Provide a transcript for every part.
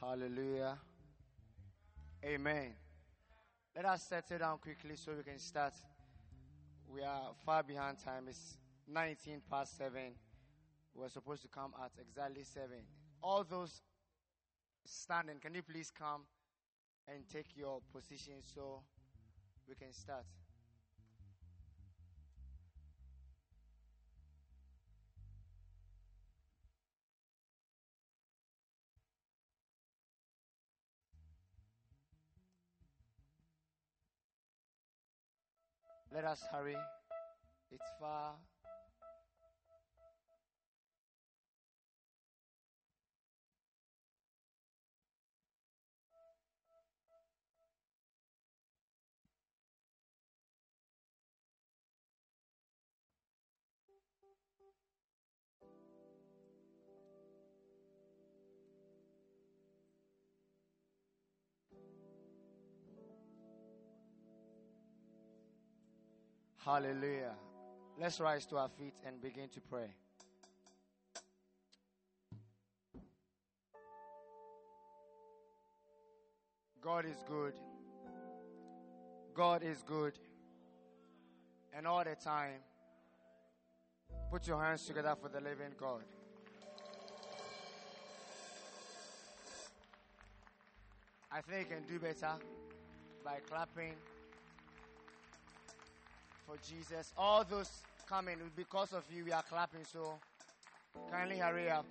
Hallelujah. Amen. Let us settle down quickly so we can start. We are far behind time. It's 19 past 7. We're supposed to come at exactly 7. All those standing, can you please come and take your position so we can start? Let us hurry. It's far. Hallelujah. Let's rise to our feet and begin to pray. God is good. God is good. And all the time, put your hands together for the living God. I think you can do better by clapping for Jesus. All those coming, because of you, we are clapping. So kindly hurry up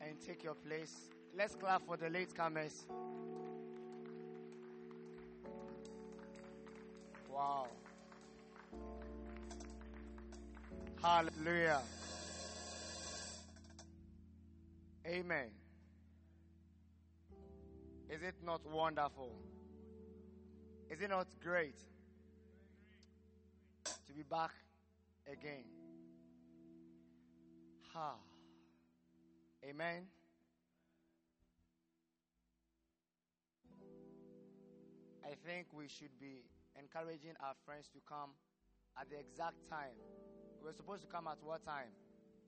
and take your place. Let's clap for the late comers. Wow. Hallelujah. Amen. Is it not wonderful? Is it not great? Be back again. Ha. Amen. I think we should be encouraging our friends to come at the exact time. We're supposed to come at what time?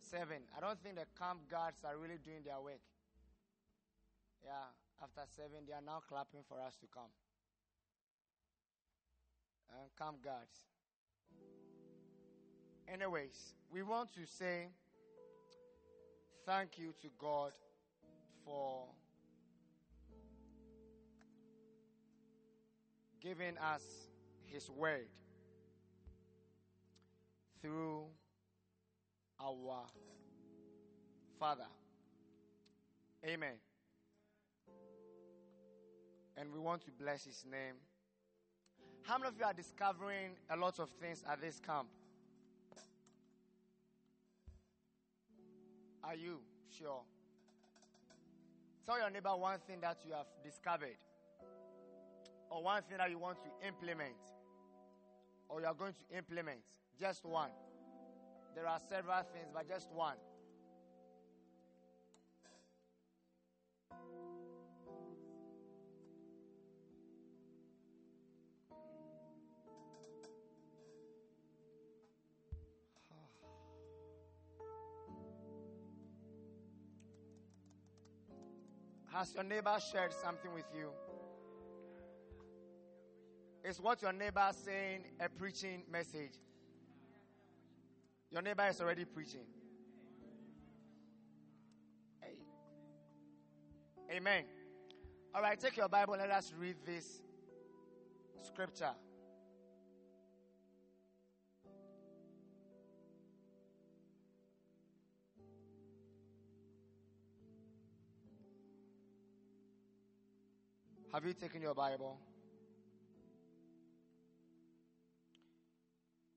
Seven. I don't think the camp guards are really doing their work. Yeah, after seven, they are now clapping for us to come. And camp guards. Anyways, we want to say thank you to God for giving us His Word through our Father. Amen. And we want to bless His name. How many of you are discovering a lot of things at this camp? Are you sure? Tell your neighbor one thing that you have discovered, or one thing that you want to implement, or you are going to implement. Just one. There are several things, but just one. Has your neighbor shared something with you? Is what your neighbor saying a preaching message? Your neighbor is already preaching. Hey. Amen. All right, take your Bible let us read this scripture. Have you taken your Bible?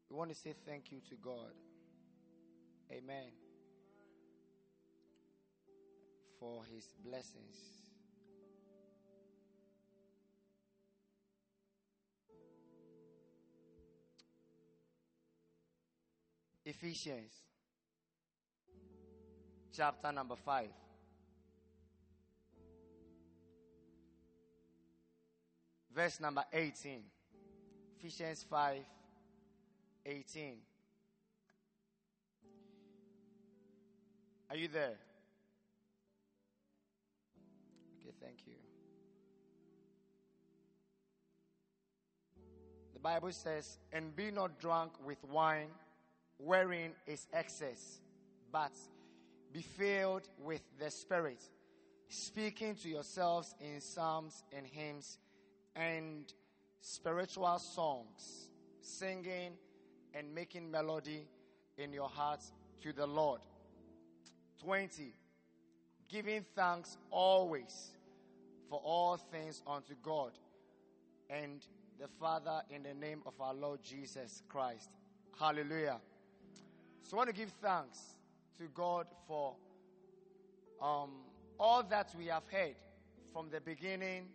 We want to say thank you to God. Amen. For his blessings. Ephesians chapter number 5. Verse number 18. Ephesians 5 18. Are you there? Okay, Thank you. The Bible says, And be not drunk with wine, wherein is excess, but be filled with the Spirit, speaking to yourselves in psalms and hymns and spiritual songs, singing and making melody in your hearts to the Lord. 20. Giving thanks always for all things unto God and the Father in the name of our Lord Jesus Christ. Hallelujah. So I want to give thanks to God for um, all that we have heard from the beginning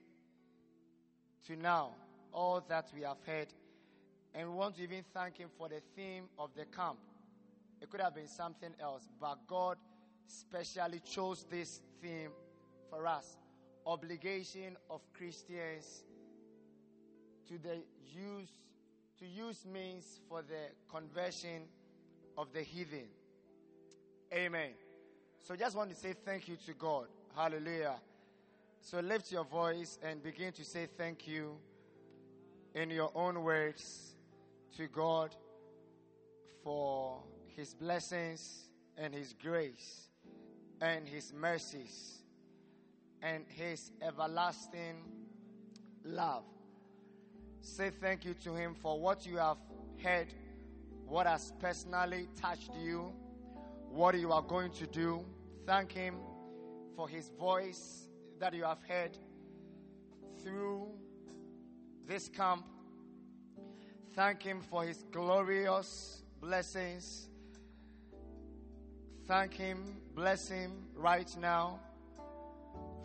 to now. All that we have heard. And we want to even thank Him for the theme of the camp. It could have been something else, but God specially chose this theme for us obligation of Christians to the use to use means for the conversion of the heathen. Amen. So just want to say thank you to God. Hallelujah. So lift your voice and begin to say thank you in your own words to God for his blessings and his grace and his mercies and his everlasting love. Say thank you to him for what you have heard, what has personally touched you, what you are going to do. Thank him for his voice that you have heard through this camp. Thank him for his glorious blessings. Thank him, bless him right now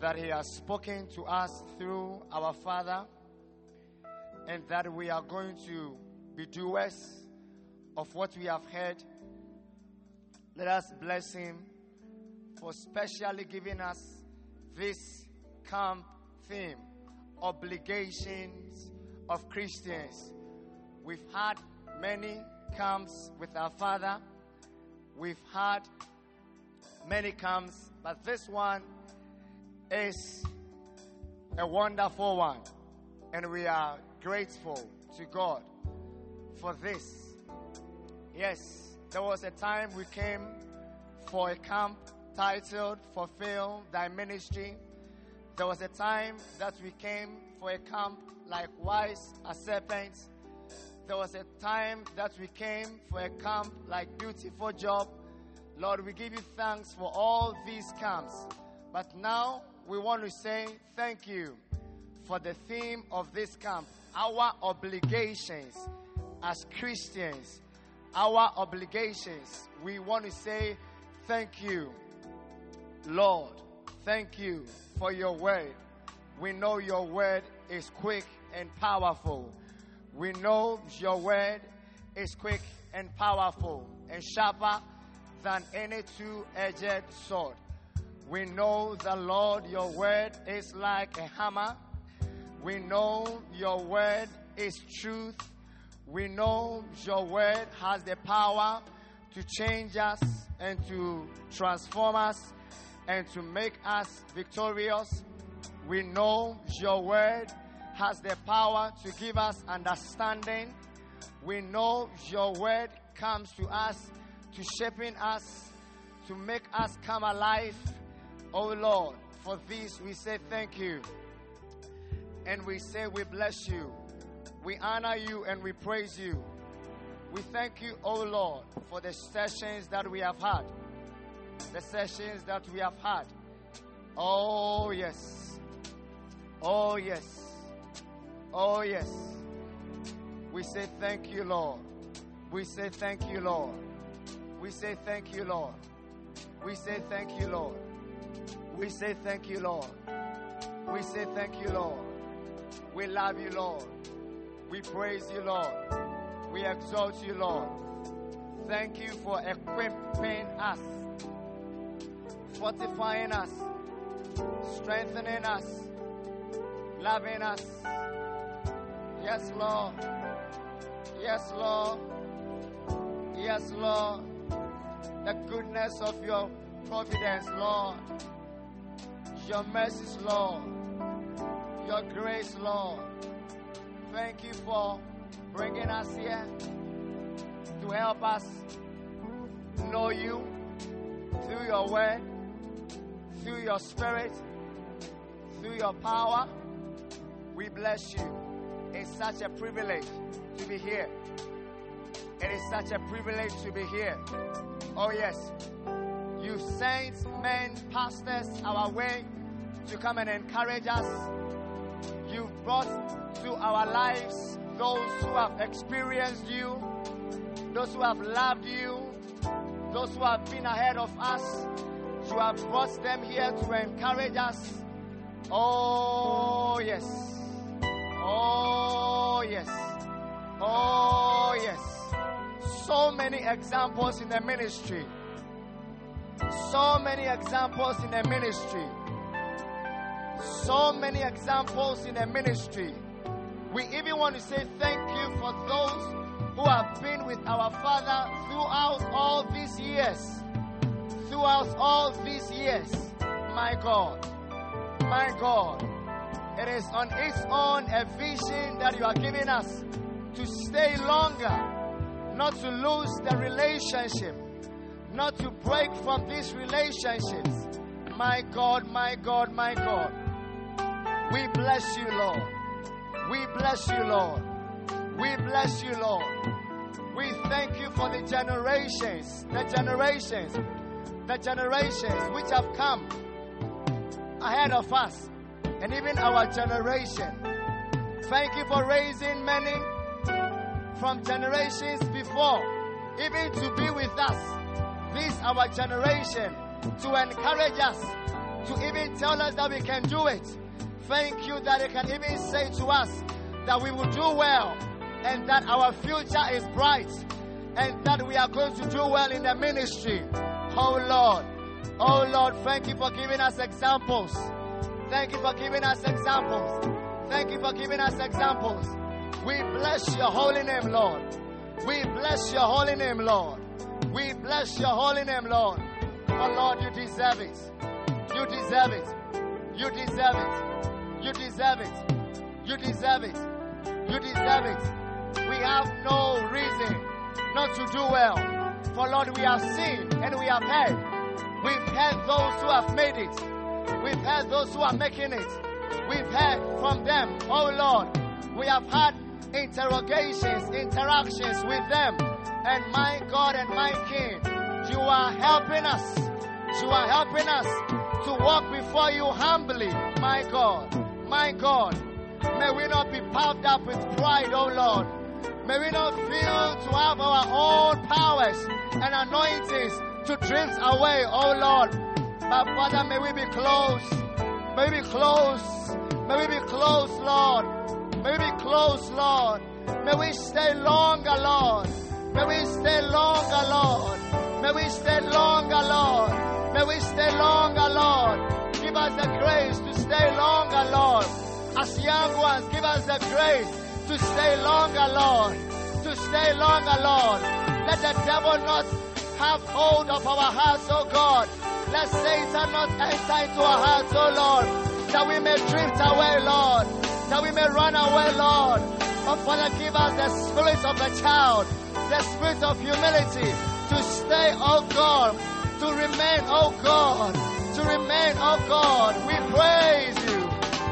that he has spoken to us through our Father and that we are going to be doers of what we have heard. Let us bless him for specially giving us this camp theme obligations of Christians. We've had many camps with our Father, we've had many camps, but this one is a wonderful one. And we are grateful to God for this. Yes, there was a time we came for a camp titled Fulfill Thy Ministry. There was a time that we came for a camp like Wise as Serpents. There was a time that we came for a camp like Beautiful Job. Lord, we give you thanks for all these camps. But now we want to say thank you for the theme of this camp our obligations as Christians. Our obligations. We want to say thank you, Lord. Thank you for your word. We know your word is quick and powerful. We know your word is quick and powerful and sharper than any two edged sword. We know the Lord, your word is like a hammer. We know your word is truth. We know your word has the power to change us and to transform us and to make us victorious. We know your word has the power to give us understanding. We know your word comes to us to shaping us, to make us come alive Oh Lord, for this we say thank you. And we say we bless you. We honor you and we praise you. We thank you, oh Lord, for the sessions that we have had. The sessions that we have had. Oh, yes. Oh, yes. Oh, yes. We say thank you, Lord. We say thank you, Lord. We say thank you, Lord. We say thank you, Lord. We say thank you, Lord. We say thank you, Lord. We love you, Lord. We praise you, Lord. We exalt you, Lord. Thank you for equipping us, fortifying us, strengthening us, loving us. Yes, Lord. Yes, Lord. Yes, Lord. The goodness of your providence, Lord Your mercies, Lord. Your grace, Lord. Thank you for bringing us here to help us know you through your word, through your spirit, through your power. We bless you. It's such a privilege to be here. It is such a privilege to be here. Oh, yes. You sent men, pastors our way to come and encourage us. You've brought to our lives those who have experienced you, those who have loved you, those who have been ahead of us. You have brought them here to encourage us. Oh, yes. Oh, yes. Oh, yes. So many examples in the ministry. So many examples in the ministry. So many examples in the ministry. We even want to say thank you for those who have been with our Father throughout all these years. Throughout all these years. My God. My God. It is on its own a vision that you are giving us to stay longer, not to lose the relationship, not to break from these relationships. My God, my God, my God. We bless you, Lord. We bless you, Lord. We bless you, Lord. We thank you for the generations, the generations, the generations which have come ahead of us, and even our generation. Thank you for raising many from generations before, even to be with us. This our generation to encourage us, to even tell us that we can do it. Thank you that they can even say to us that we will do well and that our future is bright and that we are going to do well in the ministry. Oh Lord, oh Lord, thank you for giving us examples. Thank you for giving us examples. Thank you for giving us examples. We bless your holy name, Lord. We bless your holy name, Lord. We bless your holy name, Lord. Oh Lord, you deserve it. You deserve it. You deserve it. You deserve it. You deserve it. You deserve it we have no reason not to do well. For Lord, we have seen and we have heard. We've heard those who have made it. We've heard those who are making it. We've heard from them. Oh Lord, we have had interrogations, interactions with them. And my God and my King, you are helping us. You are helping us to walk before you humbly, my God, my God. May we not be puffed up with pride, oh Lord. May we not feel to have our own powers and anointings to drift away, oh Lord. But Father, may we be close. May we be close. May we be close, Lord. May we be close, Lord. May we stay longer, Lord. May we stay longer, Lord. May we stay longer, Lord. May we stay longer, Lord. Give us the grace to stay longer, Lord. As young ones, give us the grace to stay longer, Lord. To stay longer, Lord. Let the devil not have hold of our hearts, oh God. Let Satan not enter into our hearts, oh Lord. That we may drift away, Lord. That we may run away, Lord. But Father, give us the spirit of a child, the spirit of humility to stay, oh God, to remain, oh God, to remain, oh God. We praise you.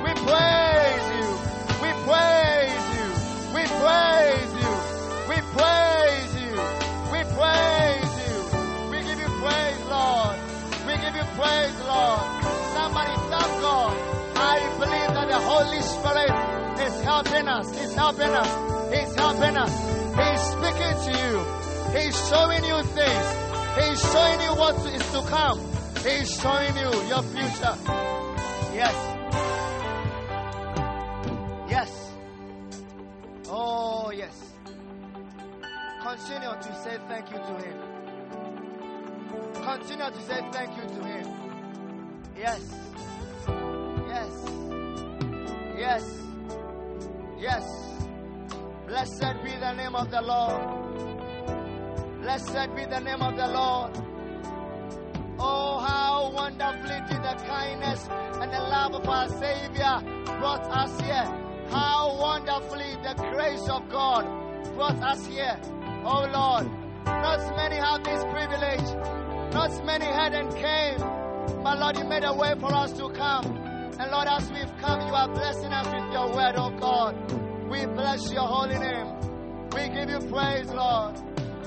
We praise you. We praise you. We praise you. We praise you. We praise you. We give you praise, Lord. We give you praise, Lord. Somebody thank God. I believe that the Holy Spirit is helping us. He's helping us. He's helping us. He's speaking to you. He's showing you things. He's showing you what is to come. He's showing you your future. Yes. Yes. Oh, yes. Continue to say thank you to Him. Continue to say thank you to Him. Yes. Yes. Yes. Yes. Blessed be the name of the Lord. Blessed be the name of the Lord. Oh, how wonderfully did the kindness and the love of our Savior brought us here. How wonderfully the grace of God brought us here. Oh Lord, not many have this privilege. Not many had and came. But Lord, you made a way for us to come. And Lord, as we've come, you are blessing us with your word, oh God. We bless your holy name. We give you praise, Lord.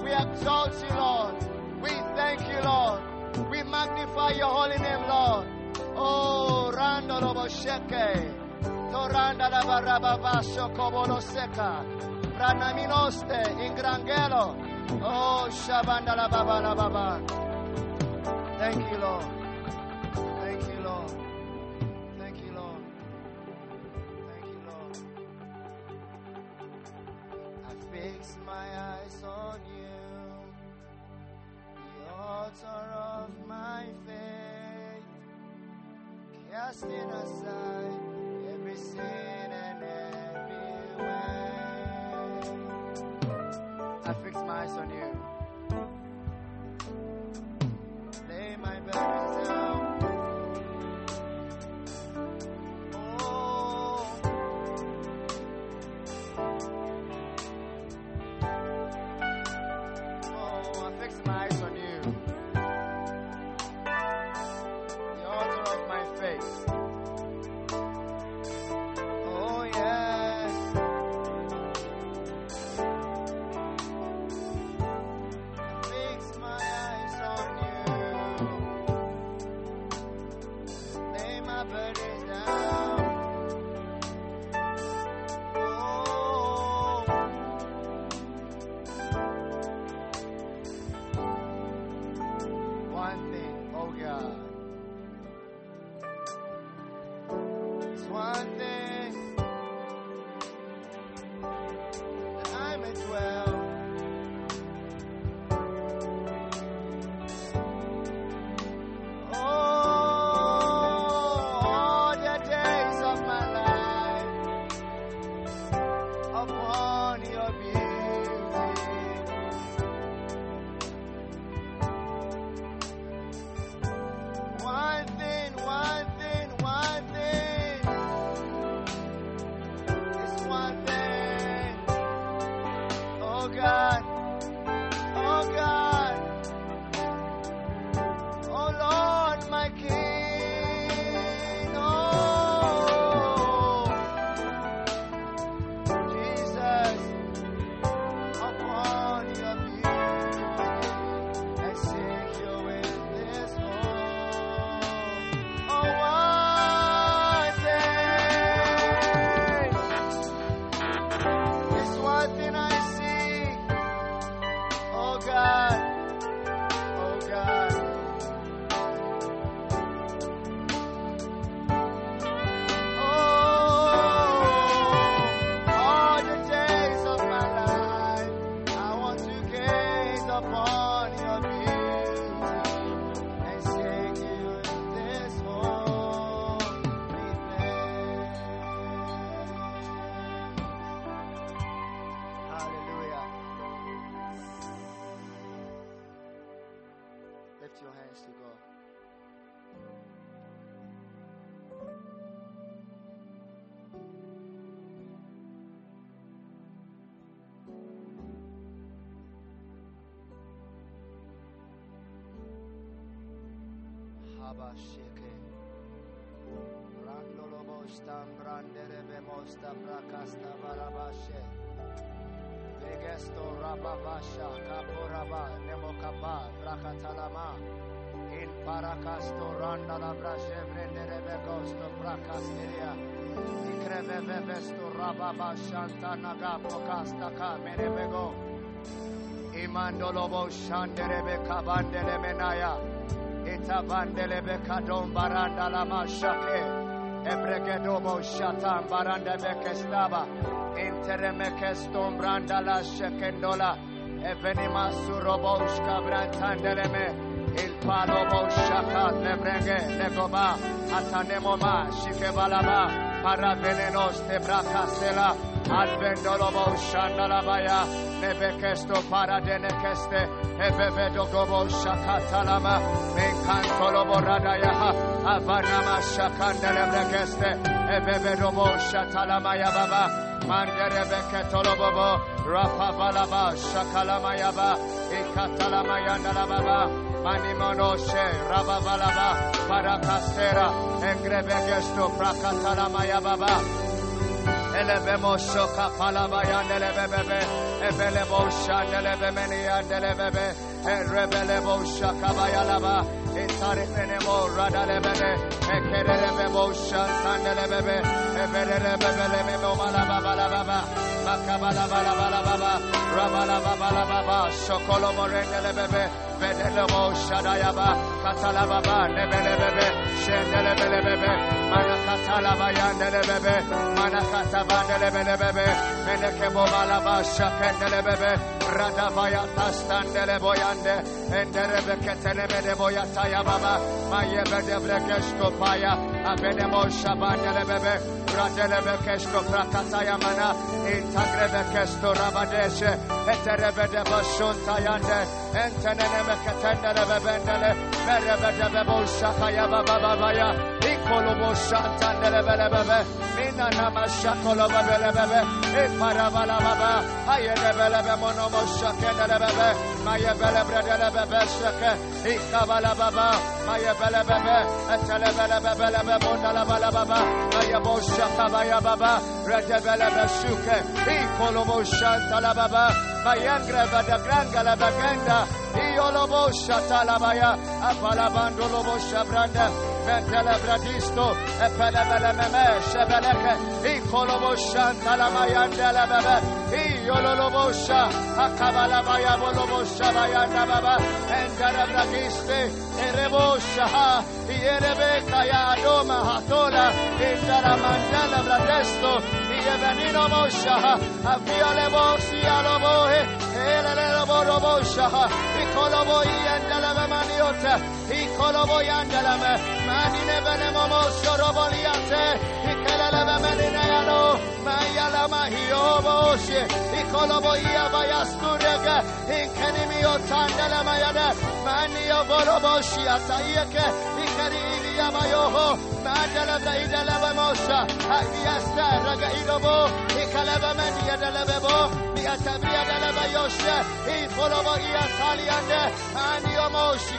We exalt you, Lord. We thank you, Lord. We magnify your holy name, Lord. Oh, Rando Robo Sheke. Toranda la cobolo seca. In. Oh, Shabanda la baba la baba. Thank you, Lord. Thank you, Lord. Thank you, Lord. Thank you, Lord. I fix my eyes on you, the of my faith, casting aside on you. Lay my burdens down. Kaporaba nemokapa brakatalama. In parakasto randa la brashe vrendere begosto brakasteria. Ikreve vesto rababashanta naga pokasta ka merebego. Imandolobo shanderebe kabandele menaya. Itabandelebe kadom baranda la mashake. Ebregedobo shatan baranda bekestaba. Interemekestom branda la shekendola. Efenima kabrantan kabrantandeleme. Il palobo shakat lebrenge legoba. Atanemo ma shike balaba. Para Atanemoma shikebalaba. Paravenenos tebrakasela. Advendolobo shandalabaya. Nebekesto paradenekeste. Ebevedogobo shakatalama. Menkantolobo radayaha. Avanama shakandelebrekeste. Ebevedobo shatalamaya baba. Manderebeke Tolobobo, Rapa Balaba, Shakalamayaba, Ikatalamayandalababa, Manimonoshe, Rababalaba, Parakastera, Engrebegesto, Prakatalamayababa, Elebemo Shoka Palabayan, Elebebe, Ebelebo Shan, Elebemeni, and Elebebe, erebelebo shakabayalaba, itaremenemo radalebebe, ekerelebebo shantandelebebe, ebelebebelebemo malababalababa, makabalabalababa, rabalababalababa, shokolomorendelebebe, vedelebo shadayaba, katalababa, nebelebebe, shendelebelebebe, manakatalabayandelebebe, manakatabandelebelebebe, menekebo malaba shakendelebebe, radabaya yande endere beketene bede boyata ya baba. Maye bede brekeş kopaya abene moşa bandele bebe. Radele bekeş koprakata ya mana. İntagre bekeş torabadeşe etere bede başun tayande. Entenene beketenlere bebendele merre bede bebe uşaka ya baba babaya. Kolobo Shanta Nelebelebebe, Mina Namasha Kolobelebebe, Eparabalababa, Ayelebelebe Monomo Shakelebebe, Mayabelebrelebebe Shake, Ikabalababa, Mayabelebebe, Etelebelebebe Mondalabalababa, Mayabo Shakabayababa, Redebelebe Shuke, Ikolobo Shanta Lababa, mayangrebe de grangala bagenda, Iolobo shatalabaya, apalabandolobo shabranda, mentele bradisto, epelebele meme, shebeleke, ikolobo shantalamayandelebebe, iololobo sha, akabalabaya bolobo shabayanda baba, endere bradiste, erebo shaha, ierebe kaya adoma hatola, indara mandela bradesto, ye benino mo shaha avia le bo si ala bo he ele le bo ro bo shaha ikolo bo i andala ma بلیوت ای کلا بای اندلم من اینه به نماما شرا بالیت ای کلاله به من اینه یلو من یلا مهی آباش ای کلا بای یا بای از دورگ این کنیمی و تندل من من یا بارا باشی از ایک ای کری ایگی یا بای آخو من دل به ای دل ماشا هایی از در رگ ای رو با ای کلا به من یا دل به با بیا تبریه دل به یاشه ای کلا بای از حالی من یا ماشی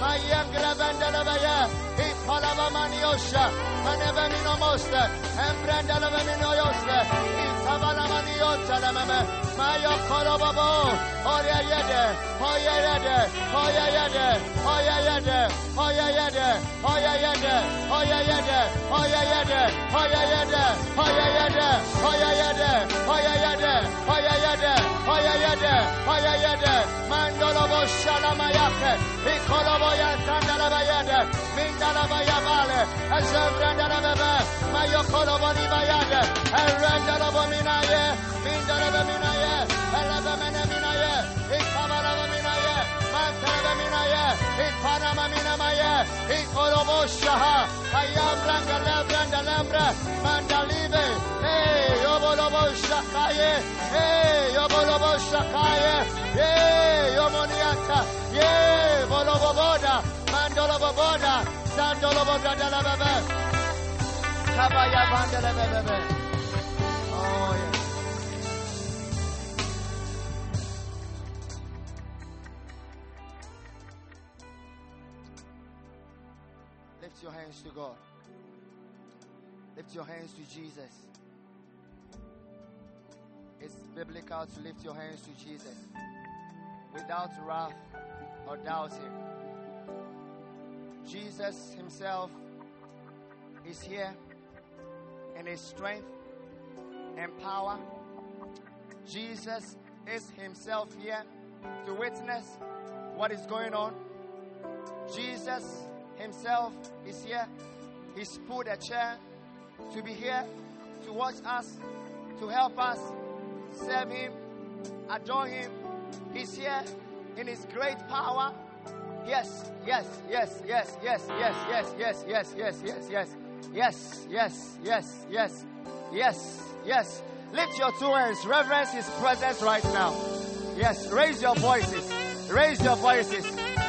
Majem grabendele veje, i palava maniosa, maneve minomoste, embrendele ve minoyoste, i savala maniotele meme, mayo korobabo, oraya yede, hoya yede, hoya yede, hoya yede, hoya yede, hoya yede, hoya yede, hoya yede, hoya yede, hoya yede, hoya yede, hoya yede, hoya yede, Hayayede, hayayede, mandolobo shalamayake, ikolobo yatandalabayede, mindalabayabale, azavrandarabebe, mayokolobo nibayade, errandalobo minaye, mindalabe minaye, elebe mene minaye, Paraminaya, in Paramaminamaya, in Koroboshaha, Ayam Ranga Lambra and Lambra, Mandalive, hey, Yobolobo Shakaye, hey, Yobolobo Shakaye, hey, Yomoniata, yeah, Boloboboda, Mandoloboboda, Sandoloboda, Kabaya Vandalabebe. Hands to God. Lift your hands to Jesus. It's biblical to lift your hands to Jesus without wrath or doubting. Jesus Himself is here in His strength and power. Jesus is Himself here to witness what is going on. Jesus Himself is here. He's put a chair to be here, to watch us, to help us, serve Him, adore Him. He's here in His great power. Yes, yes, yes, yes, yes, yes, yes, yes, yes, yes, yes, yes, yes, yes, yes, yes, yes, yes. Lift your two hands. Reverence His presence right now. Yes, raise your voices. Raise your voices.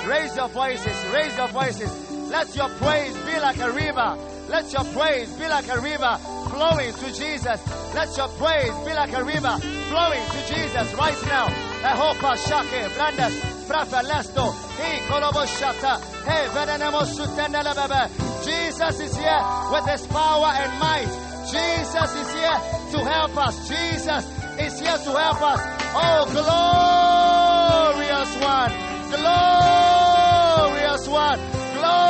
Raise your voices. Raise your voices. Let your praise be like a river. Let your praise be like a river flowing to Jesus. Let your praise be like a river flowing to Jesus right now. Ehopa shake, brandas, prafa lesto, he koloboshata, hey venenemosutenelebebe. Jesus is here with his power and might. Jesus is here to help us. Jesus is here to help us. Oh, glorious one, glorious one, glorious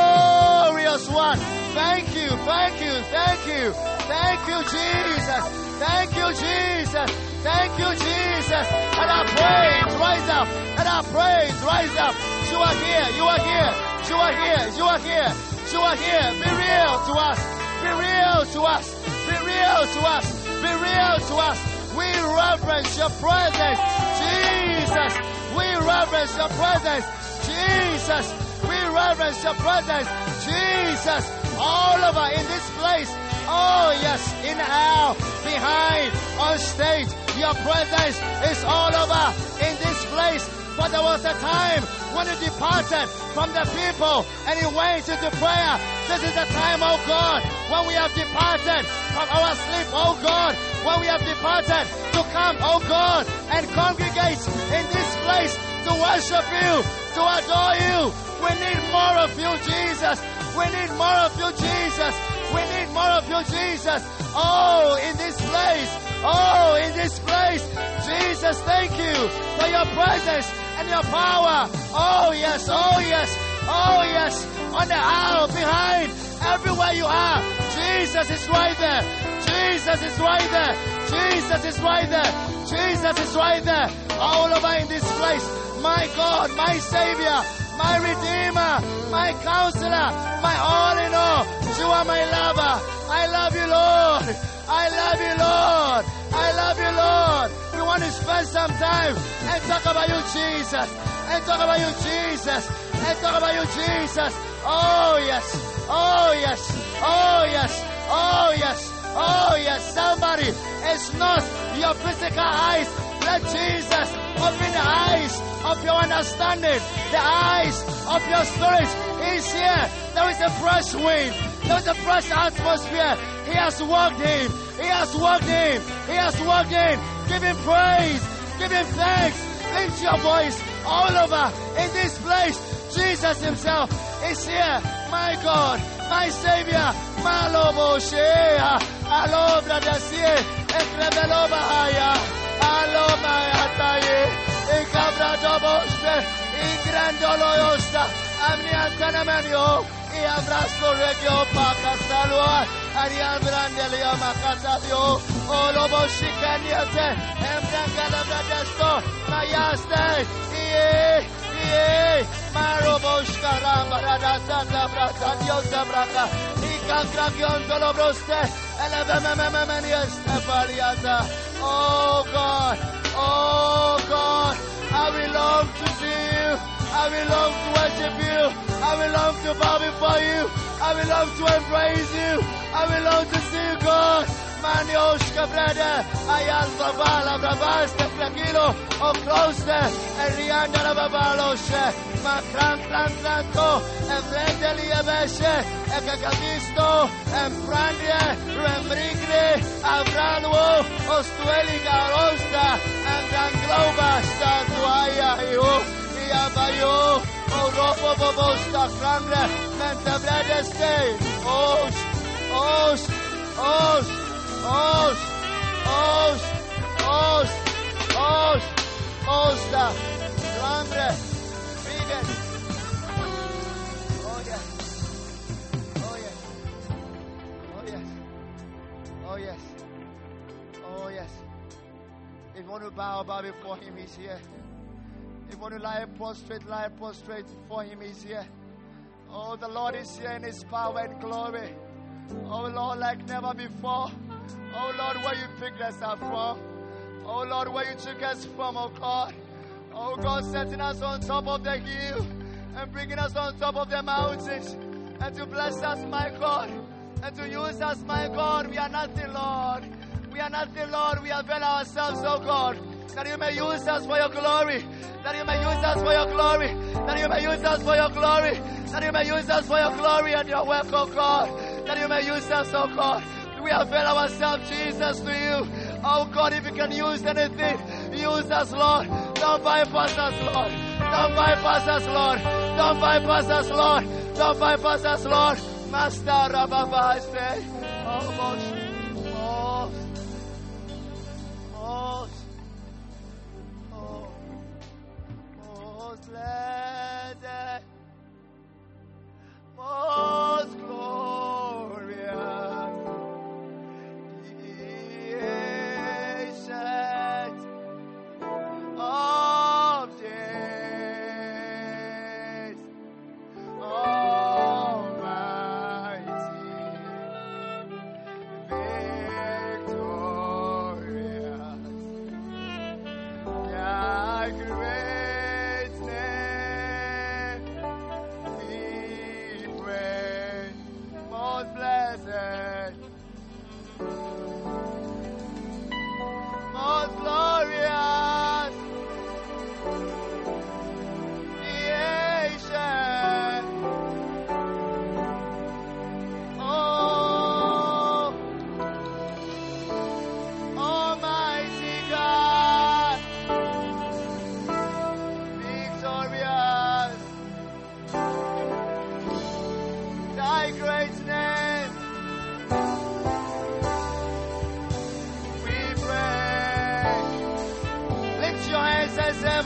one. Thank you, thank you, thank you, thank you, Jesus. Thank you, Jesus. Thank you, Jesus. And our praise rise up. And our praise rise up. You are here. You are here. You are here. You are here. You are here. Be real to us. Be real to us. Be real to us. Be real to us. We reverence your presence. Jesus. We reverence your presence. Jesus. We reverence your presence. Jesus. All over in this place. Oh, yes. In hell, behind, on stage. Your presence is all over in this place. But there was a time when you departed from the people and you went into prayer. This is the time, oh God, when we have departed from our sleep, oh God, when we have departed to come, oh God, and congregate in this place to worship you, to adore you. We need more of you, Jesus. We need more of you, Jesus. We need more of you, Jesus. Oh, in this place. Oh, in this place. Jesus, thank you for your presence and your power. Oh, yes. Oh, yes. Oh, yes. On the aisle, behind, everywhere you are. Jesus is right there. Jesus is right there. Jesus is right there. Jesus is right there. All over in this place. My God, my Savior, my Redeemer, my Counselor, my all in all. You are my lover. I love you, Lord. I love you, Lord. I love you, Lord. We want to spend some time and talk about you, Jesus. And talk about you, Jesus. And talk about you, Jesus. Oh, yes. Oh, yes. Oh, yes. Oh, yes. Oh, yes. Somebody, it's not your physical eyes. Let Jesus open the eyes of your understanding, the eyes of your spirit. He's here. There is a fresh wind. There is a fresh atmosphere. He has walked in. He has walked in. He has walked in. Give him praise. Give him thanks. Lift your voice all over in this place. Jesus himself is here. My God, my Savior. Malobo Shea. Alobra de Sie. Ekrebeloba. Aloma ataye, ikabra doboste, ingrandolo yosta, regio paca salva, arian brandelia macatadio, olobo shikaniate, embrangada desto, mayaste, y Maroboshka Ramba Radasa Oh Consacración solo para usted. Oh God, oh God, I belong to you. I will love to worship you. I will love to bow before you. I will love to embrace you. I will love to see you, God. Manioshka brother, Ayal Babala Brabaste Flagilo, O Closte, Erianda la Babaloshe, Macran Plantanto, and Vleteli Abeshe, Ekagadisto, and Prandie, Rembrigre, Avranwo, Ostueli Garosta, and Gangloba, Statuaya, you. Ayabayo, Oropo Bobosta Frangra, Mentabredeste, Os, Os, Os, Os, Os, Os, Os, Osta, Frangra, Vegan. Oh yes. Oh yes. Oh yes. Oh yes. Oh yes. If you want to bow, bow before him, he's here. If you want to lie prostrate, lie prostrate before Him, He's here. Oh, the Lord is here in His power and glory. Oh, Lord, like never before. Oh, Lord, where you picked us up from. Oh, Lord, where you took us from, oh God. Oh, God, setting us on top of the hill and bringing us on top of the mountains and to bless us, my God, and to use us, my God. We are nothing, Lord. We are nothing, Lord. We avail ourselves, oh God, that you may use us for your glory. That you may use us for your glory. That you may use us for your glory. That you may use us for your glory and your work, oh God. That you may use us, oh God. We avail ourselves, Jesus, to you. Oh God, if you can use anything, use us, Lord. Don't bypass us, Lord. Don't bypass us, Lord. Don't bypass us, Lord. Don't bypass us, Lord. Master Rababa, I say, oh,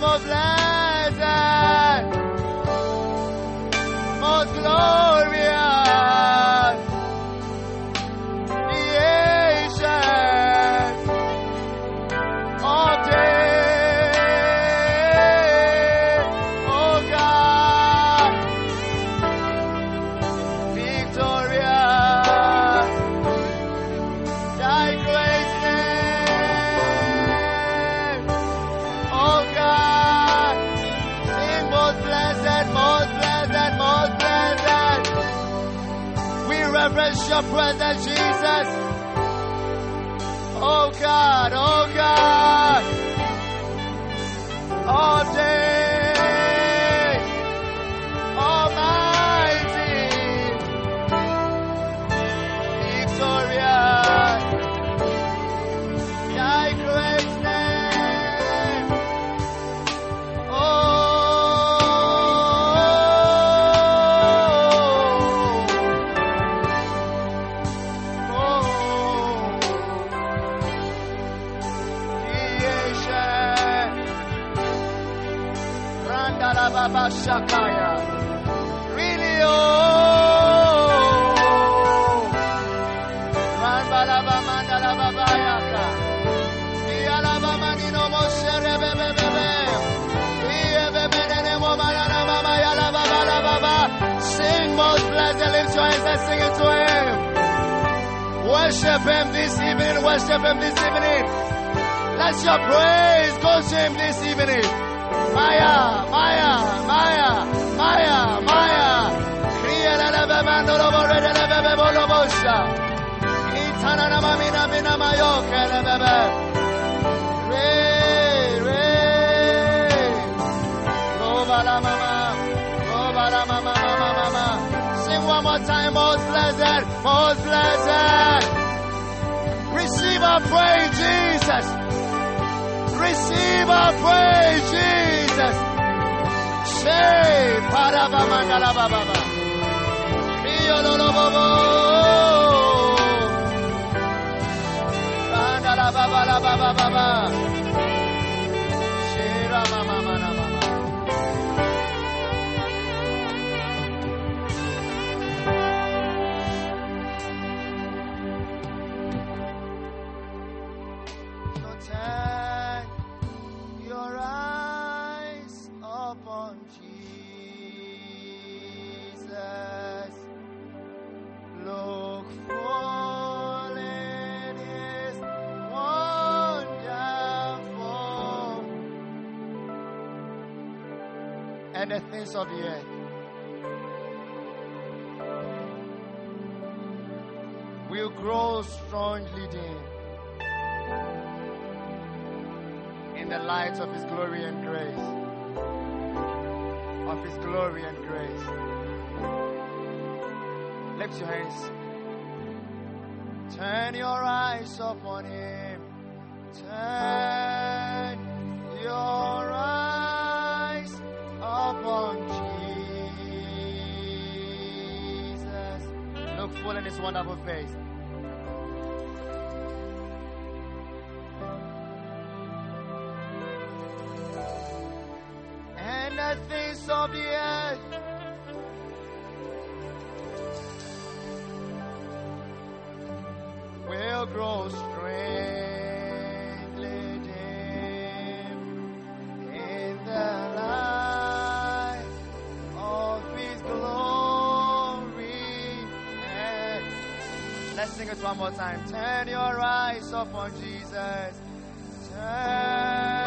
hands and Worship him this evening, worship him this evening. Let your praise go to him this evening. Maya, Maya, Maya, Maya, Maya. Re, re. Go ba la mama, go ba la mama, mama, mama. Sing one more time, most blessed, most blessed. Receive our praise, Jesus. Receive our praise, Jesus. Say, parava mandala and the things of the earth. Will grow strongly dim in the light of His glory and grace. Of His glory and grace. Lift your hands. Turn your eyes upon Him. Turn your eyes upon Jesus. Look full in His wonderful face. And the things of the earth will grow strangely it one more time. Turn your eyes upon Jesus. Turn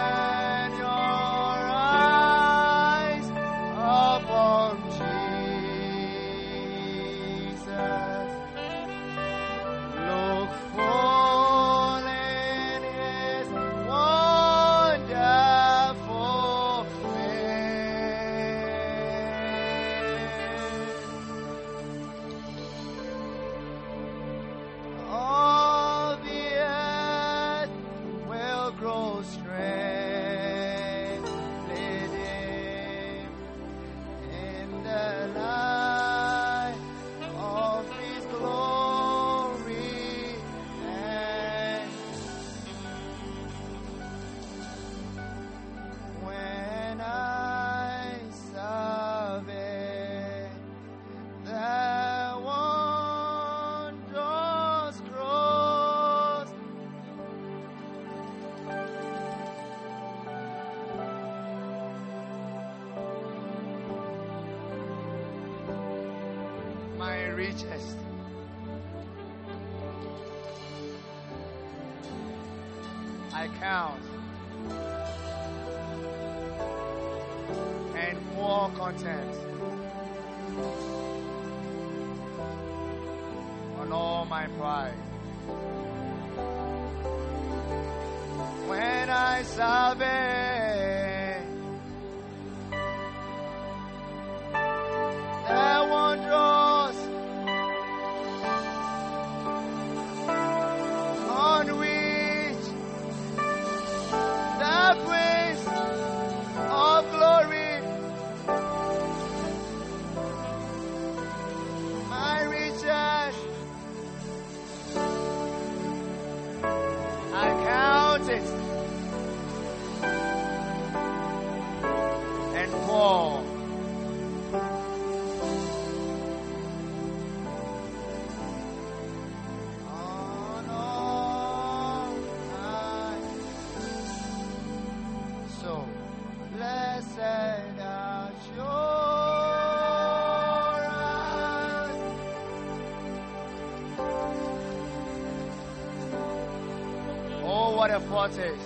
what a foretaste!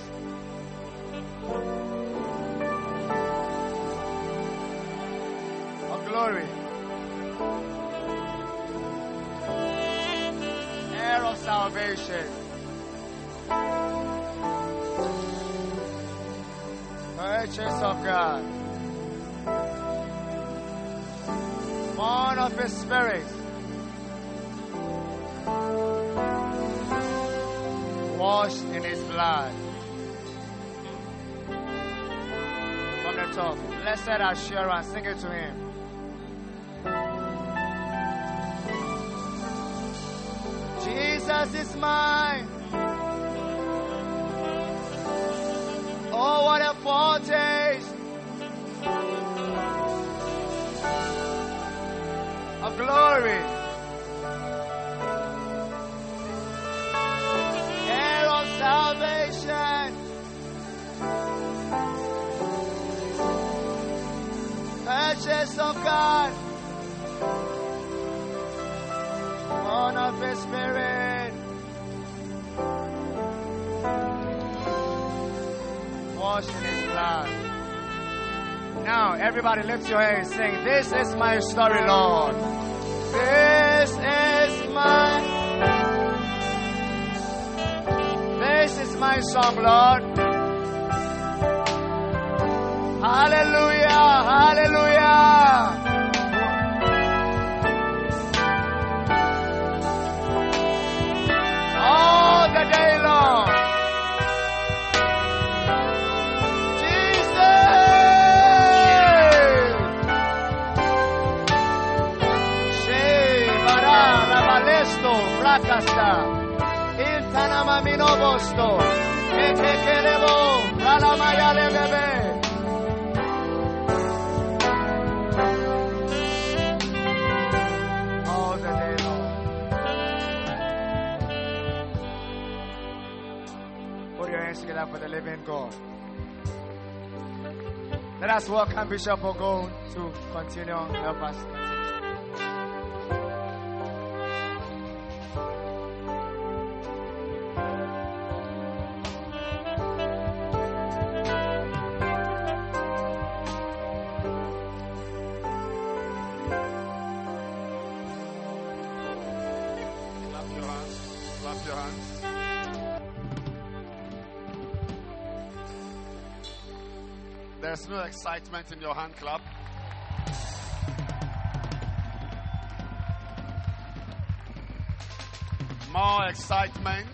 Of glory, heir of salvation. Purchase of God. Born of His Spirit. Washed in His blood. From the top. Blessed assurance. Sing it to Him. Jesus is mine. Oh, what a foretaste of glory. God. Born of His Spirit. Washed in His blood. Now, everybody lift your hands and sing, This is my story, Lord. This is my. This is my song, Lord. Hallelujah, hallelujah. Rakasta Il Tanamamino Bosto Ekekelebo Ralamaya Lelebe All the day long. Put your hands together for the living God. Let us welcome Bishop Ogoe to continue help us. Excitement in your hand clap. More excitement.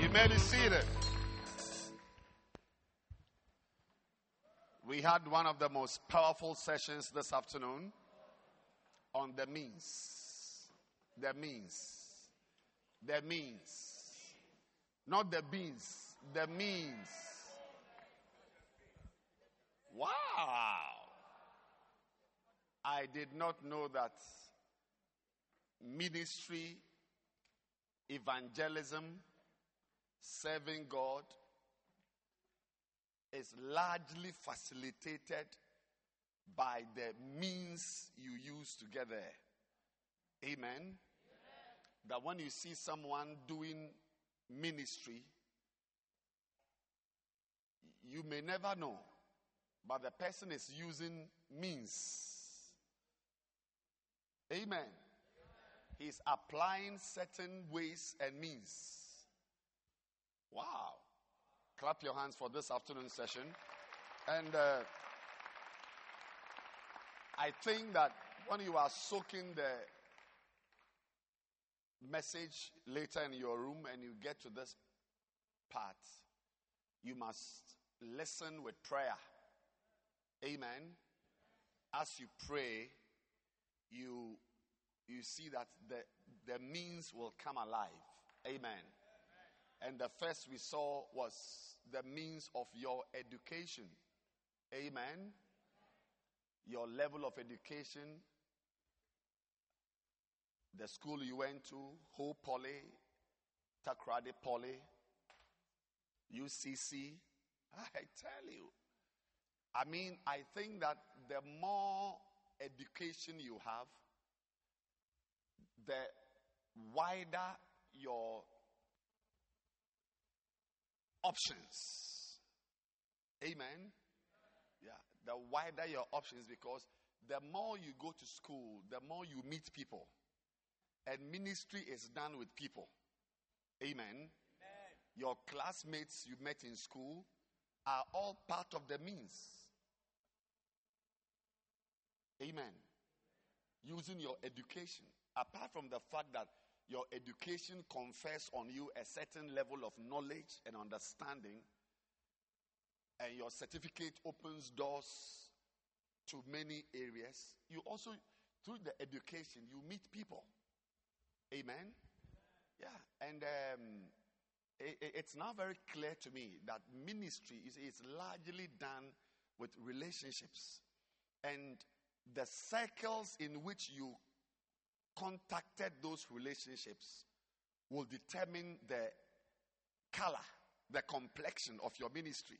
You may be seated. We had one of the most powerful sessions this afternoon on the means. The means. The means. Not the beans, the means. Wow. I did not know that ministry, evangelism, serving God is largely facilitated by the means you use together. Amen. That when you see someone doing ministry, you may never know, but the person is using means. Amen. He's applying certain ways and means. Wow. Clap your hands for this afternoon session. And uh, I think that when you are soaking the message later in your room and you get to this part, you must listen with prayer. Amen. As you pray, you you see that the the means will come alive. Amen. And the first we saw was the means of your education. Amen. Your level of education, the school you went to, Ho Poly, Takoradi Poly, UCC. I tell you. I mean, I think that the more education you have, the wider your options. Amen. Yeah, the wider your options because the more you go to school, the more you meet people. And ministry is done with people. Amen. Your classmates you met in school are all part of the means. Amen. Using your education, apart from the fact that your education confers on you a certain level of knowledge and understanding, and your certificate opens doors to many areas. You also, through the education, you meet people. Amen. Yeah, and um, i- i- it's now very clear to me that ministry is, is largely done with relationships, and the circles in which you contacted those relationships will determine the color, the complexion of your ministry.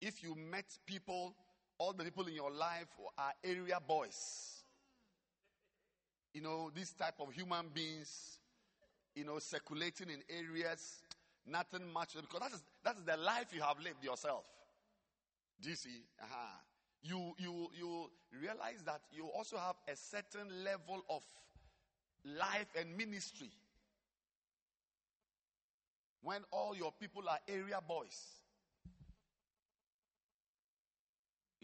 If you met people, all the people in your life are area boys, you know, this type of human beings, you know, circulating in areas, nothing much, because that is, that is the life you have lived yourself. Do you see? Uh-huh. You, you, you realize that you also have a certain level of life and ministry. When all your people are area boys,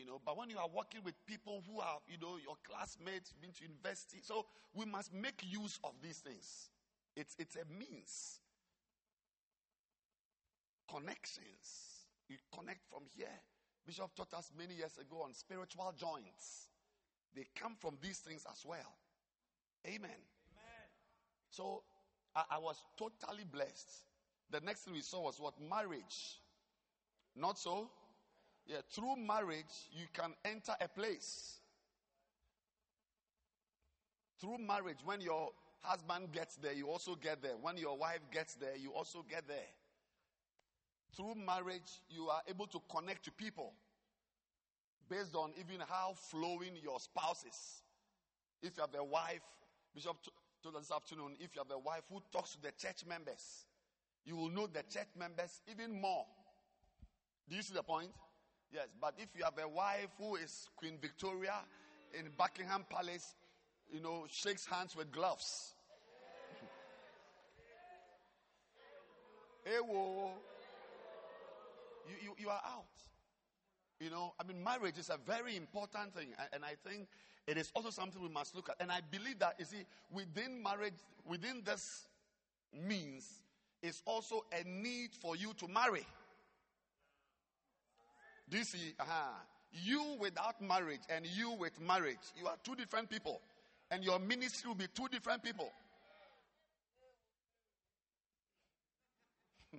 You know, but when you are working with people who are, you know, your classmates, been to university, so we must make use of these things. It's it's a means. Connections. You connect from here. Bishop taught us many years ago on spiritual joints. They come from these things as well. Amen. Amen. So I, I was totally blessed. The next thing we saw was what? Marriage. Not so? Yeah, through marriage, you can enter a place. Through marriage, when your husband gets there, you also get there. When your wife gets there, you also get there. Through marriage, you are able to connect to people based on even how flowing your spouse is. If you have a wife, Bishop told us this afternoon, if you have a wife who talks to the church members, you will know the church members even more. Do you see the point? Yes, but if you have a wife who is Queen Victoria in Buckingham Palace, you know, shakes hands with gloves. hey, whoa. You, you, you are out. You know, I mean, marriage is a very important thing, and I think it is also something we must look at. And I believe that, you see, within marriage, within this means, is also a need for you to marry. Do you see? Uh-huh. You without marriage and you with marriage, you are two different people. And your ministry will be two different people.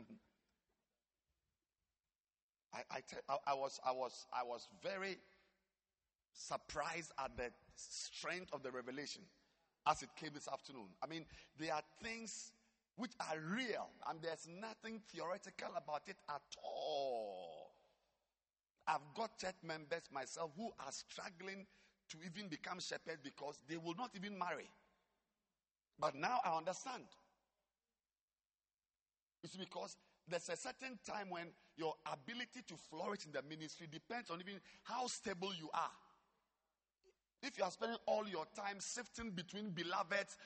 I, I, te- I, I, was, I, was, I was very surprised at the strength of the revelation as it came this afternoon. I mean, there are things which are real, and there's nothing theoretical about it at all. I've got church members myself who are struggling to even become shepherds because they will not even marry. But now I understand. It's because there's a certain time when your ability to flourish in the ministry depends on even how stable you are. If you are spending all your time sifting between beloveds,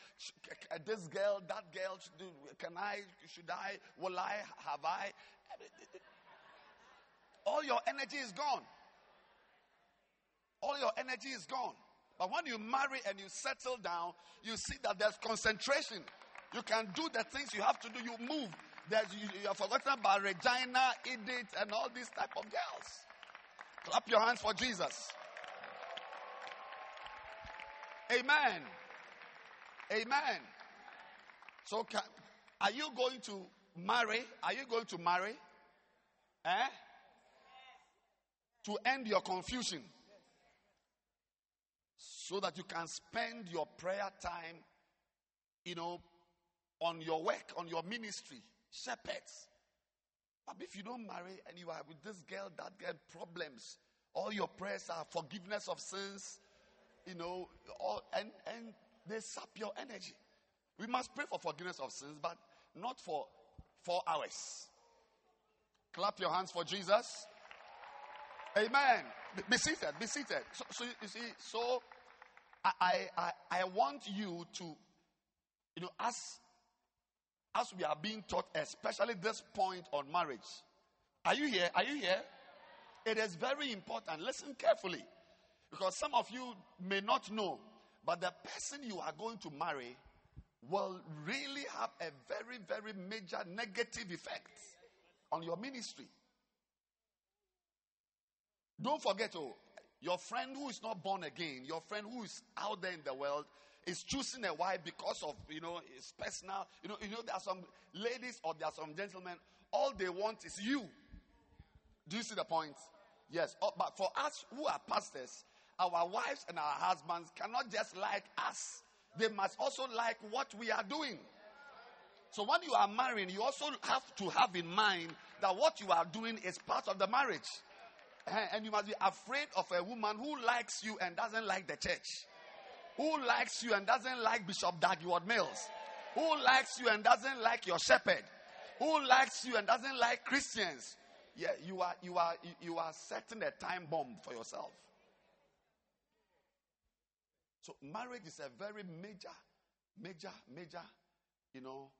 uh, this girl, that girl, can I, should I, will I, have I? All your energy is gone. All your energy is gone. But when you marry and you settle down, you see that there's concentration. You can do the things you have to do. You move. There's, you, you have forgotten about Regina, Edith, and all these type of girls. Clap your hands for Jesus. Amen. Amen. So, can, are you going to marry? Are you going to marry? Eh? To end your confusion so that you can spend your prayer time, you know, on your work, on your ministry, shepherds. But if you don't marry and you are with this girl, that girl, problems, all your prayers are forgiveness of sins, you know, all, and, and they sap your energy. We must pray for forgiveness of sins, but not for four hours. Clap your hands for Jesus. Amen. Be seated. Be seated. So, so you see, so I, I, I want you to, you know, as as we are being taught, especially this point on marriage. Are you here? Are you here? It is very important. Listen carefully. Because some of you may not know, but the person you are going to marry will really have a very, very major negative effect on your ministry. Don't forget, oh, your friend who is not born again, your friend who is out there in the world, is choosing a wife because of you know his personal. You know, you know there are some ladies or there are some gentlemen. All they want is you. Do you see the point? Yes. Oh, but for us who are pastors, our wives and our husbands cannot just like us. They must also like what we are doing. So when you are marrying, you also have to have in mind that what you are doing is part of the marriage. Eh, and you must be afraid of a woman who likes you and doesn't like the church. Who likes you and doesn't like Bishop Dag Heward-Mills. Who likes you and doesn't like your shepherd? Who likes you and doesn't like Christians? Yeah, you are you are you are setting a time bomb for yourself. So marriage is a very major, major, major, you know.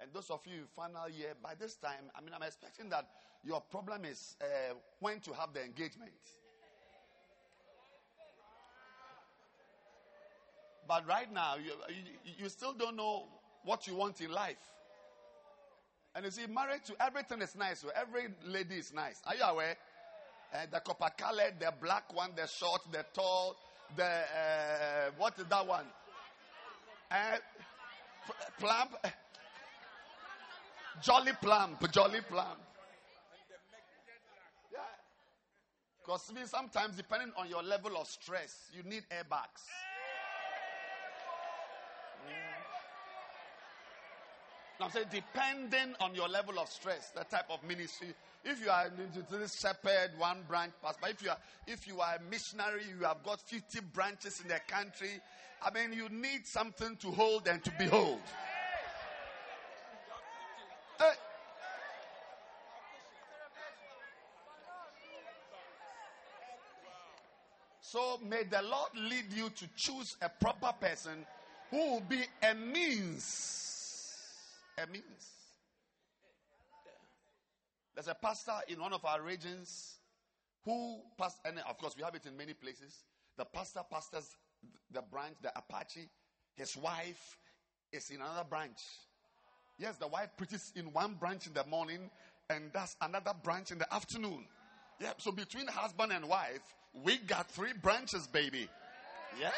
And those of you final year, by this time, I mean, I'm expecting that your problem is uh, when to have the engagement. But right now, you, you, you still don't know what you want in life. And you see, married to everything is nice. So every lady is nice. Are you aware? Uh, the copper colored, the black one, the short, the tall, the uh, what is that one? Uh, plump, jolly plump, jolly plump. Yeah, because sometimes depending on your level of stress, you need airbags. Mm. I'm saying, depending on your level of stress, the type of ministry. If you are this shepherd, one branch pastor, if you are if you are a missionary, you have got 50 branches in the country. I mean, you need something to hold and to behold. So may the Lord lead you to choose a proper person who will be a means a means. There's a pastor in one of our regions who passed, and of course we have it in many places. The pastor pastors the branch, the Apache. His wife is in another branch. Yes, the wife preaches in one branch in the morning and does another branch in the afternoon. Yeah, so between husband and wife, we got three branches, baby. Yes.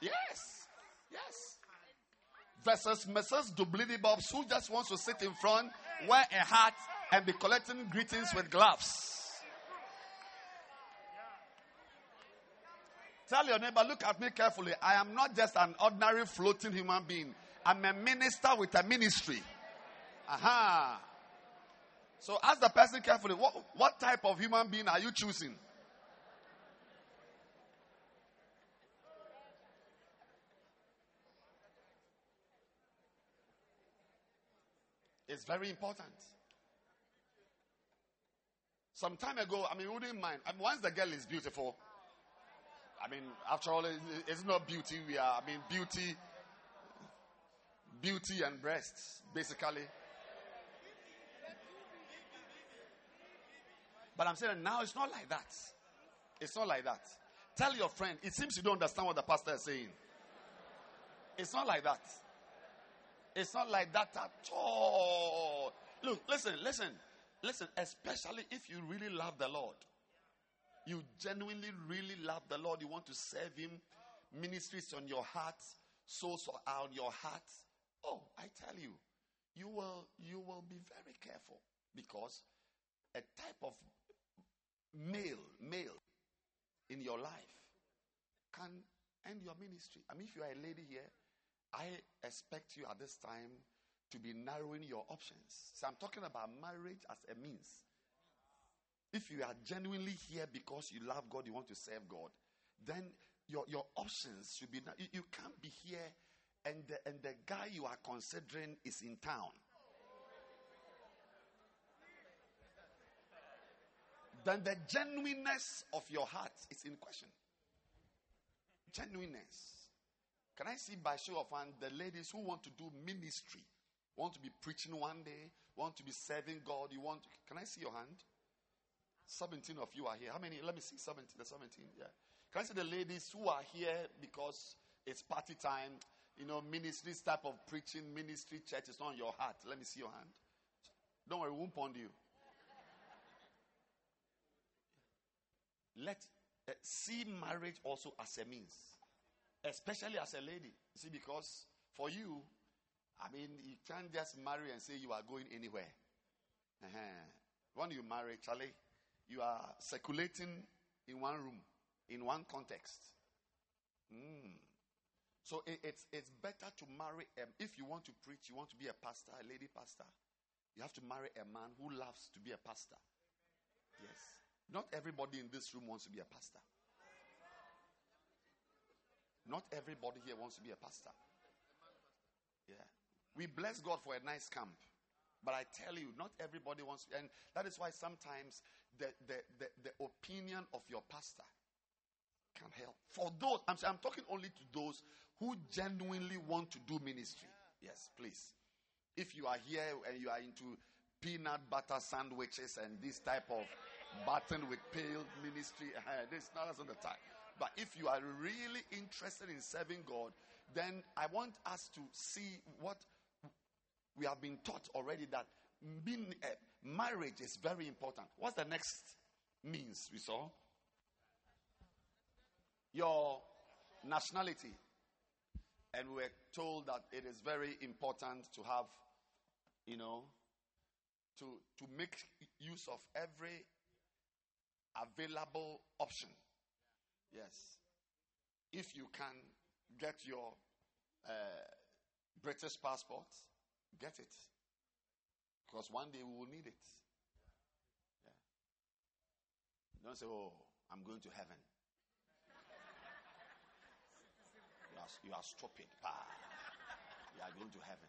Yes Yes. versus Mrs. Dublidi Bobs, who just wants to sit in front, wear a hat, and be collecting greetings with gloves. Tell your neighbor, look at me carefully. I am not just an ordinary floating human being. I'm a minister with a ministry. Aha. So ask the person carefully, what, what type of human being are you choosing? It's very important. Some time ago, I mean, we wouldn't mind. I mean, once the girl is beautiful, I mean, after all, it's not beauty. We are, I mean, beauty, beauty and breasts, basically. But I'm saying now it's not like that. It's not like that. Tell your friend, it seems you don't understand what the pastor is saying. It's not like that. It's not like that at all. Look, listen, listen, listen, especially if you really love the Lord. You genuinely, really love the Lord. You want to serve Him. Ministries on your heart, souls are on your heart. Oh, I tell you, you will you will be very careful because a type of male male in your life can end your ministry. I mean, if you are a lady here, I expect you at this time to be narrowing your options. So I'm talking about marriage as a means. If you are genuinely here because you love God, you want to serve God, then your, your options should be. You, you can't be here and the, and the guy you are considering is in town. Then the genuineness of your heart is in question. Genuineness. Can I see by show of hand the ladies who want to do ministry, want to be preaching one day, want to be serving God? You want? Can I see your hand? 17 of you are here. How many? Let me see 17. The 17. Yeah. Can I see the ladies who are here because it's party time? You know, ministry type of preaching, ministry, church is not on your heart. Let me see your hand. Don't worry, we won't pond you. Let uh, see marriage also as a means especially as a lady. See, because for you, I mean, you can't just marry and say you are going anywhere. Uh-huh. When you marry, Charlie, you are circulating in one room, in one context. Mm. So it, it's, it's better to marry, a, if you want to preach, you want to be a pastor, a lady pastor, you have to marry a man who loves to be a pastor. Yes. Not everybody in this room wants to be a pastor. Not everybody here wants to be a pastor. Yeah. We bless God for a nice camp. But I tell you, not everybody wants to. And that is why sometimes the, the, the, the opinion of your pastor can help. For those, I'm, I'm talking only to those who genuinely want to do ministry. Yes, please. If you are here and you are into peanut butter sandwiches and this type of button with pale ministry, uh, this is not the time. But if you are really interested in serving God, then I want us to see what we have been taught already that being, uh, marriage is very important. What's the next means we saw? Your nationality. And we were told that it is very important to have, you know, to, to make use of every available option. Yes. If you can get your uh, British passport, get it. Because one day we will need it. Yeah. Don't say, oh, I'm going to heaven. you, are, you are stupid. You are going to heaven.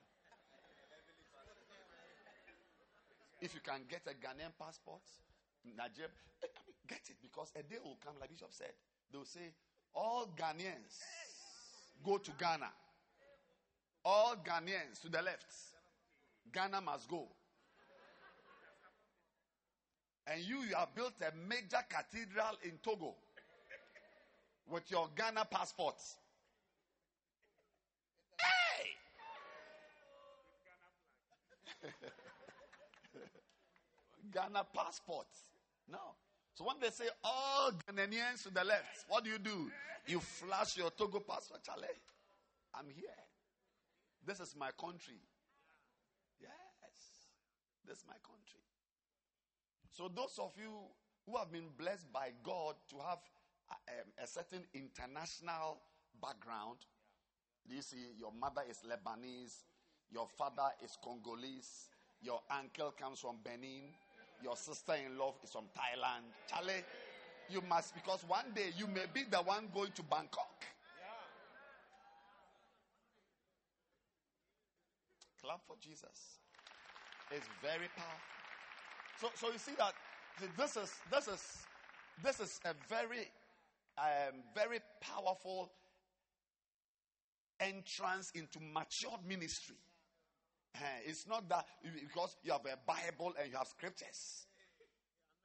If you can get a Ghanaian passport, Nigeria, eh, get it because a day will come, like Bishop said. They will say, all Ghanaians go to Ghana. All Ghanaians to the left. Ghana must go. And you, you have built a major cathedral in Togo with your Ghana passport. Hey! Ghana passport. No. So when they say all Ghanaians to the left, what do you do? You flash your Togo passport, Charlie. I'm here. This is my country. Yes. This is my country. So those of you who have been blessed by God to have a, um, a certain international background, you see, your mother is Lebanese, your father is Congolese, your uncle comes from Benin, your sister in law is from Thailand. Charlie, you must, because one day you may be the one going to Bangkok. Clap for Jesus. It's very powerful. So, so you see that this is this is this is a very um, very powerful entrance into mature ministry. Uh, it's not that because you have a Bible and you have scriptures.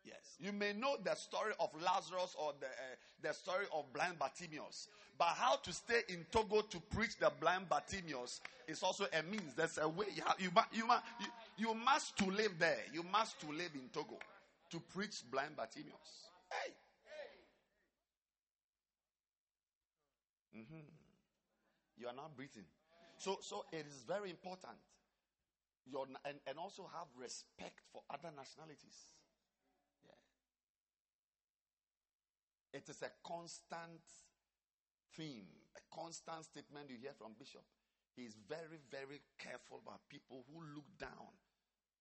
Yes. You may know the story of Lazarus or the, uh, the story of blind Bartimaeus. But how to stay in Togo to preach the blind Bartimaeus is also a means. There's a way. You, have, you, you, you, you must to live there. You must to live in Togo to preach blind Bartimaeus. Hey. Mm-hmm. You are not breathing. So, so it is very important your, and, and also have respect for other nationalities. Yeah. It is a constant theme, a constant statement you hear from Bishop. He is very, very careful about people who look down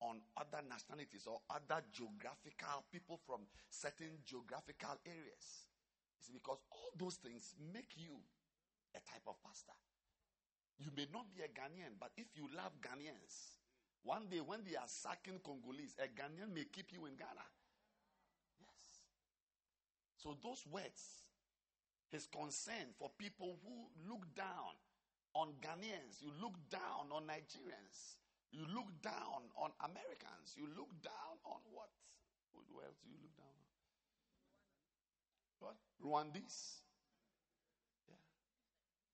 on other nationalities or other geographical people from certain geographical areas. It's because all those things make you a type of pastor. You may not be a Ghanaian, but if you love Ghanaians, one day, when they are sacking Congolese, a Ghanaian may keep you in Ghana. Yes. So, those words, his concern for people who look down on Ghanaians, you look down on Nigerians, you look down on Americans, you look down on what? What else do you look down on? What? Rwandese. Yeah.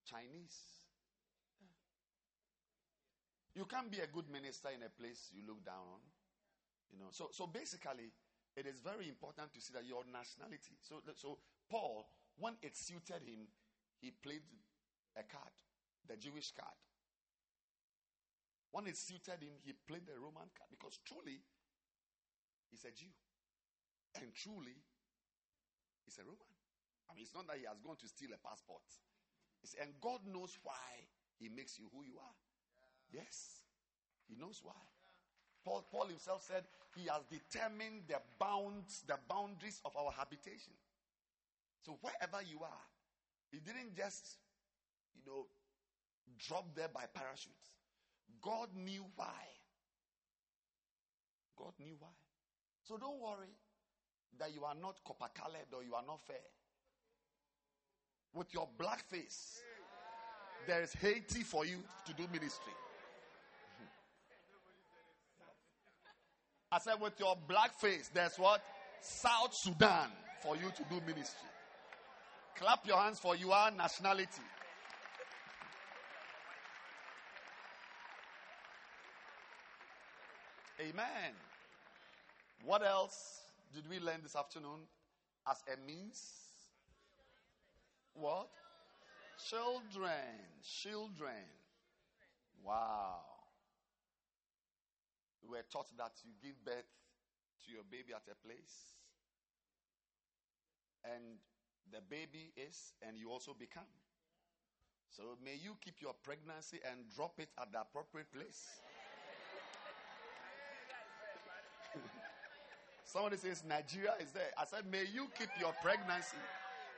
Chinese. You can't be a good minister in a place you look down on. You know, so so basically, it is very important to see that your nationality. So so Paul, when it suited him, he played a card, the Jewish card. When it suited him, he played the Roman card because truly, he's a Jew, and truly, he's a Roman. I mean, it's not that he has gone to steal a passport. It's, and God knows why he makes you who you are. Yes. He knows why. Paul, Paul himself said he has determined the bounds, the boundaries of our habitation. So wherever you are, he didn't just, you know, drop there by parachute. God knew why. God knew why. So don't worry that you are not copper colored or you are not fair. With your black face, there is Haiti for you to do ministry. I said, with your black face, there's what? South Sudan for you to do ministry. Clap your hands for your nationality. Amen. What else did we learn this afternoon as a means? What? Children. Children. Wow. We were taught that you give birth to your baby at a place, and the baby is, and you also become. So may you keep your pregnancy and drop it at the appropriate place. Somebody says Nigeria is there. I said, may you keep your pregnancy.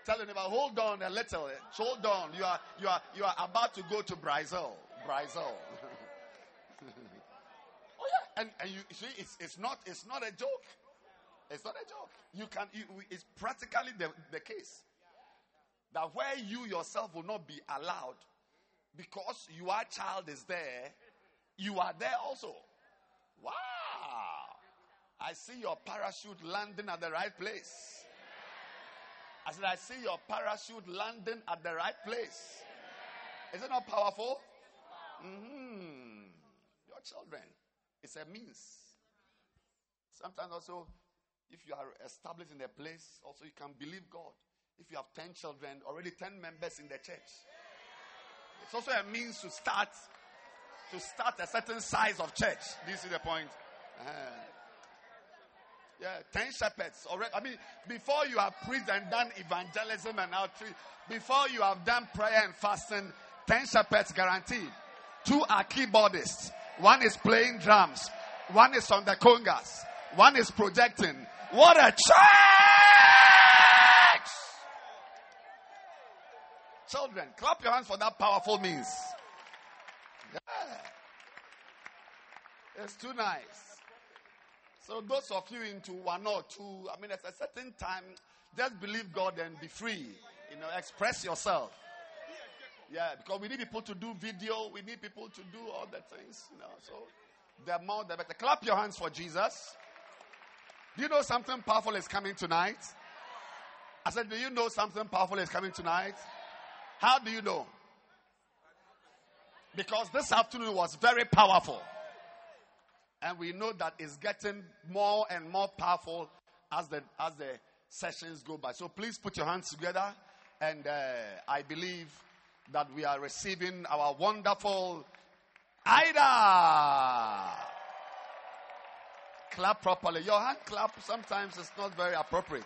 Tell them about hold on a little. Hold on. You are you are you are about to go to Brazil. Brazil. And and you see it's it's not it's not a joke. It's not a joke. You can you, it's practically the, the case. That where you yourself will not be allowed because your child is there, you are there also. Wow. I see your parachute landing at the right place. I said, I see your parachute landing at the right place. Is it not powerful? Mm-hmm. Your children. It's a means. Sometimes also, if you are established in a place, also you can believe God. If you have 10 children, already 10 members in the church. It's also a means to start to start a certain size of church. This is the point? Uh-huh. Yeah, 10 shepherds already. I mean, before you have preached and done evangelism and outreach, before you have done prayer and fasting, 10 shepherds guaranteed. Two are keyboardists. One is playing drums. One is on the congas. One is projecting. What a church! Children, clap your hands for that powerful means. Yeah. It's too nice. So those of you into one or two, I mean, at a certain time, just believe God and be free. You know, express yourself. Yeah, because we need people to do video. We need people to do all the things. You know, so the more the better. Clap your hands for Jesus. Do you know something powerful is coming tonight? I said, do you know something powerful is coming tonight? How do you know? Because this afternoon was very powerful. And we know that it's getting more and more powerful as the, as the sessions go by. So please put your hands together. And uh, I believe that we are receiving our wonderful Ida. Clap properly. Your hand clap sometimes is not very appropriate.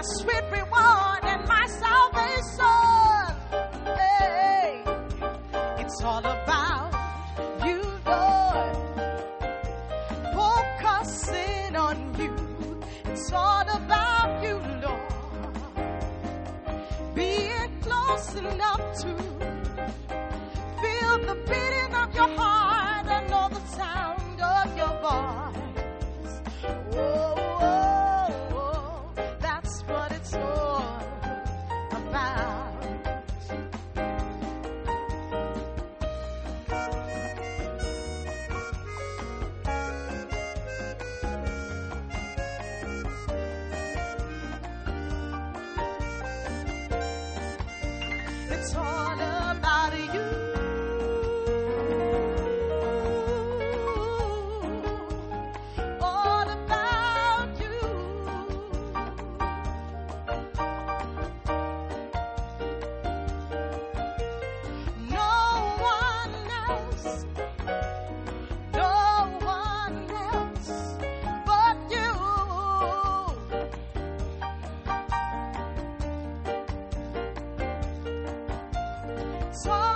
my sweet reward and my salvation. Hey, it's all about you, Lord. Focusing on you, it's all about you, Lord. Being close enough to feel the beating of your heart. soul.